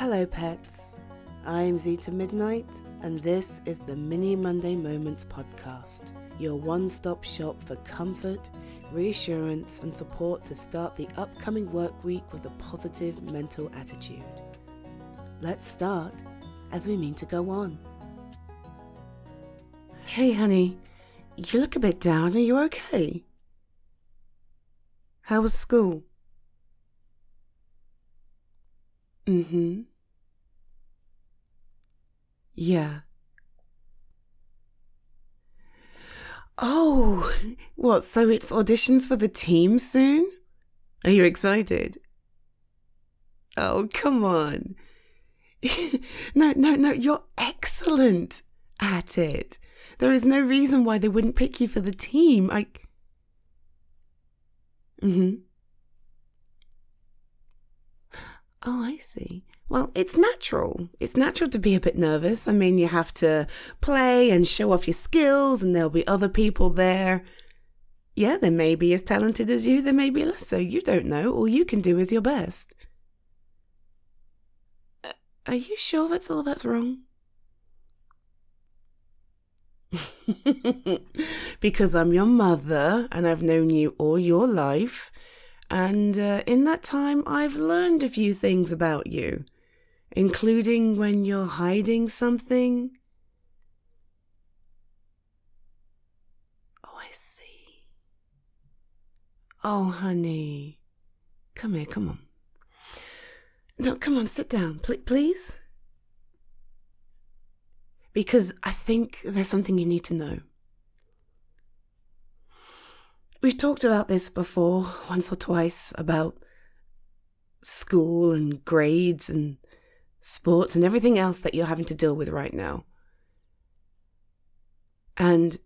Hello, pets. I'm Zeta Midnight, and this is the Mini Monday Moments podcast, your one stop shop for comfort, reassurance, and support to start the upcoming work week with a positive mental attitude. Let's start as we mean to go on. Hey, honey, you look a bit down. Are you okay? How was school? Mm hmm. Yeah. Oh, what? So it's auditions for the team soon? Are you excited? Oh, come on. no, no, no, you're excellent at it. There is no reason why they wouldn't pick you for the team. I. Mm hmm. Oh, I see. Well, it's natural. It's natural to be a bit nervous. I mean, you have to play and show off your skills, and there'll be other people there. Yeah, they may be as talented as you, they may be less so. You don't know. All you can do is your best. Uh, are you sure that's all that's wrong? because I'm your mother and I've known you all your life. And uh, in that time, I've learned a few things about you, including when you're hiding something. Oh, I see. Oh, honey. Come here, come on. No, come on, sit down, Pl- please. Because I think there's something you need to know. We've talked about this before, once or twice, about school and grades and sports and everything else that you're having to deal with right now. And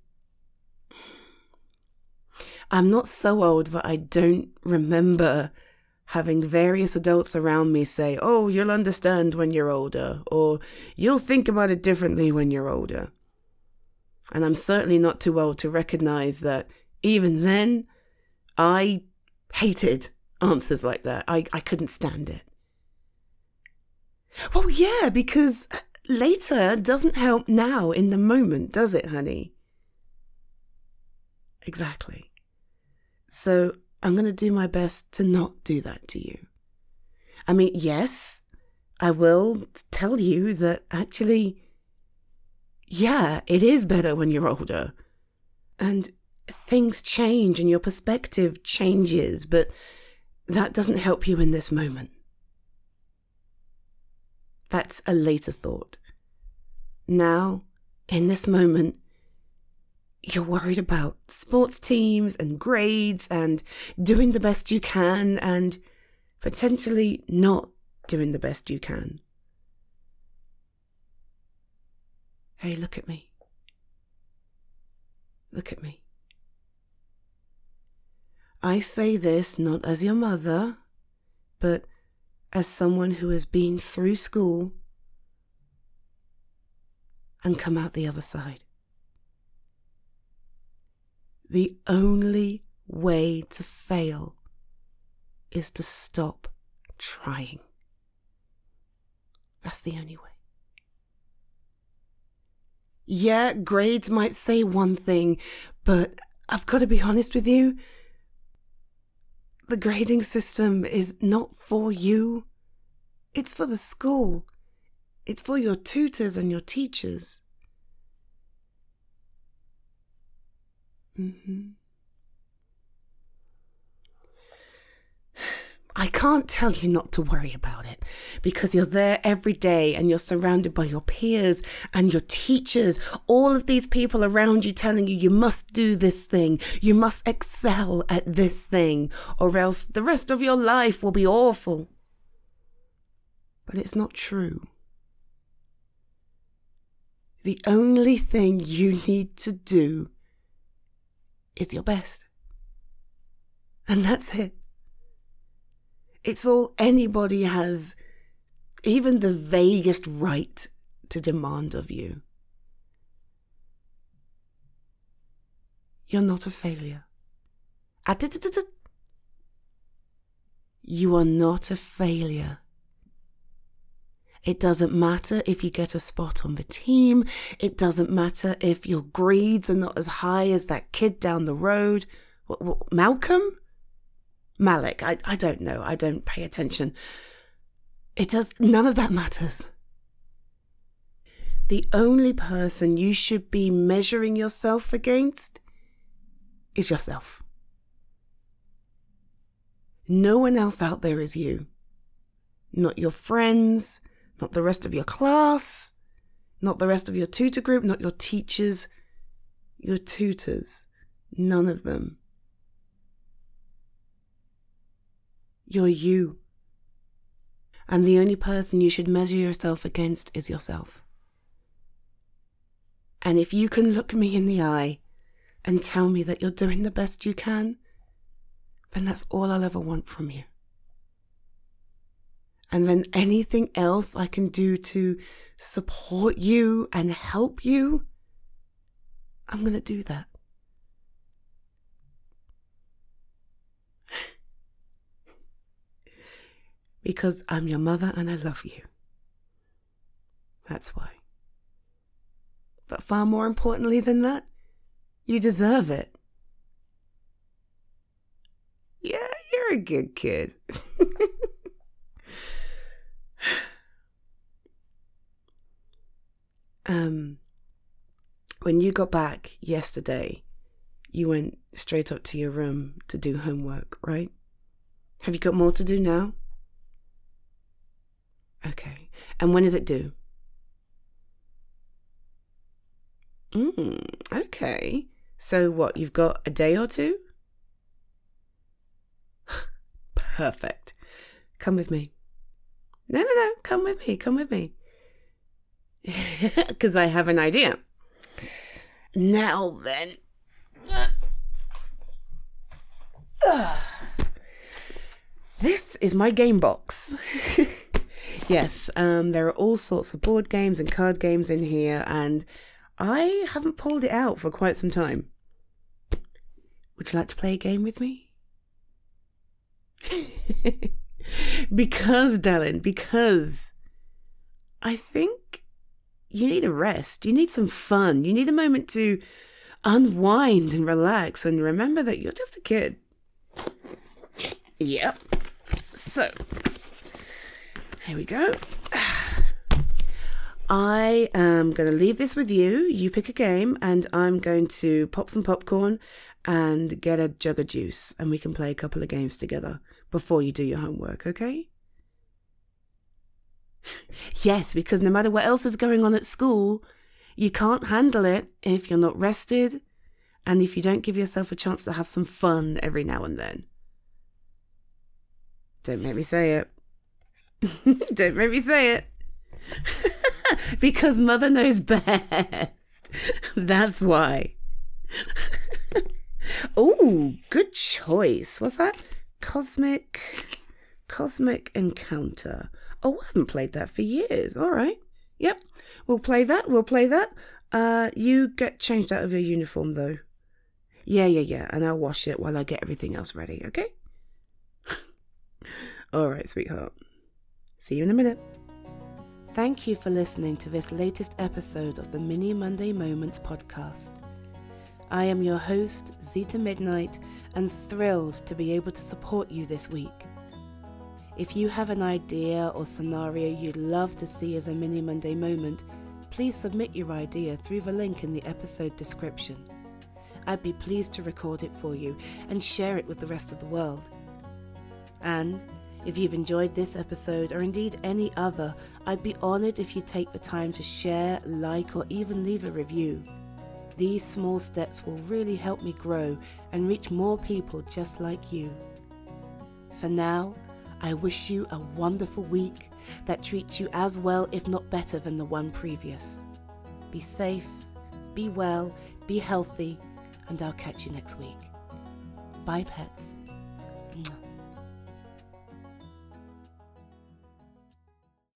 I'm not so old that I don't remember having various adults around me say, Oh, you'll understand when you're older, or you'll think about it differently when you're older. And I'm certainly not too old to recognize that even then, I hated answers like that. I, I couldn't stand it. Well, yeah, because later doesn't help now in the moment, does it, honey? Exactly. So I'm going to do my best to not do that to you. I mean, yes, I will tell you that actually, yeah, it is better when you're older. And things change and your perspective changes, but that doesn't help you in this moment. That's a later thought. Now, in this moment, you're worried about sports teams and grades and doing the best you can and potentially not doing the best you can. Hey, look at me. Look at me. I say this not as your mother, but as someone who has been through school and come out the other side. The only way to fail is to stop trying. That's the only way. Yeah, grades might say one thing, but I've got to be honest with you the grading system is not for you. It's for the school. It's for your tutors and your teachers. Mm-hmm. I can't tell you not to worry about it because you're there every day and you're surrounded by your peers and your teachers, all of these people around you telling you you must do this thing, you must excel at this thing, or else the rest of your life will be awful. But it's not true. The only thing you need to do is your best. And that's it. It's all anybody has even the vaguest right to demand of you. You're not a failure. Ah, you are not a failure. It doesn't matter if you get a spot on the team. It doesn't matter if your grades are not as high as that kid down the road. What, what, Malcolm? Malik. I, I don't know. I don't pay attention. It does, none of that matters. The only person you should be measuring yourself against is yourself. No one else out there is you. Not your friends, not the rest of your class, not the rest of your tutor group, not your teachers, your tutors. None of them. You're you. And the only person you should measure yourself against is yourself. And if you can look me in the eye and tell me that you're doing the best you can, then that's all I'll ever want from you. And then anything else I can do to support you and help you, I'm going to do that. Because I'm your mother and I love you. That's why. But far more importantly than that, you deserve it. Yeah, you're a good kid. um, when you got back yesterday, you went straight up to your room to do homework, right? Have you got more to do now? Okay. And when is it due? Mm, okay. So what, you've got a day or two? Perfect. Come with me. No, no, no. Come with me. Come with me. Because I have an idea. Now then. This is my game box. yes, um, there are all sorts of board games and card games in here, and I haven't pulled it out for quite some time. Would you like to play a game with me? because, Dallin, because I think you need a rest. You need some fun. You need a moment to unwind and relax and remember that you're just a kid. Yep. So, here we go. I am going to leave this with you. You pick a game, and I'm going to pop some popcorn and get a jug of juice, and we can play a couple of games together before you do your homework, okay? yes, because no matter what else is going on at school, you can't handle it if you're not rested and if you don't give yourself a chance to have some fun every now and then. Don't make me say it. Don't make me say it. because mother knows best. That's why. oh, good choice. What's that? Cosmic Cosmic Encounter. Oh, I haven't played that for years. All right. Yep. We'll play that. We'll play that. Uh you get changed out of your uniform though. Yeah, yeah, yeah. And I'll wash it while I get everything else ready, okay? All right, sweetheart. See you in a minute. Thank you for listening to this latest episode of the Mini Monday Moments podcast. I am your host, Zita Midnight, and thrilled to be able to support you this week. If you have an idea or scenario you'd love to see as a Mini Monday moment, please submit your idea through the link in the episode description. I'd be pleased to record it for you and share it with the rest of the world. And if you've enjoyed this episode or indeed any other, I'd be honoured if you take the time to share, like, or even leave a review. These small steps will really help me grow and reach more people just like you. For now, I wish you a wonderful week that treats you as well, if not better, than the one previous. Be safe, be well, be healthy, and I'll catch you next week. Bye, pets.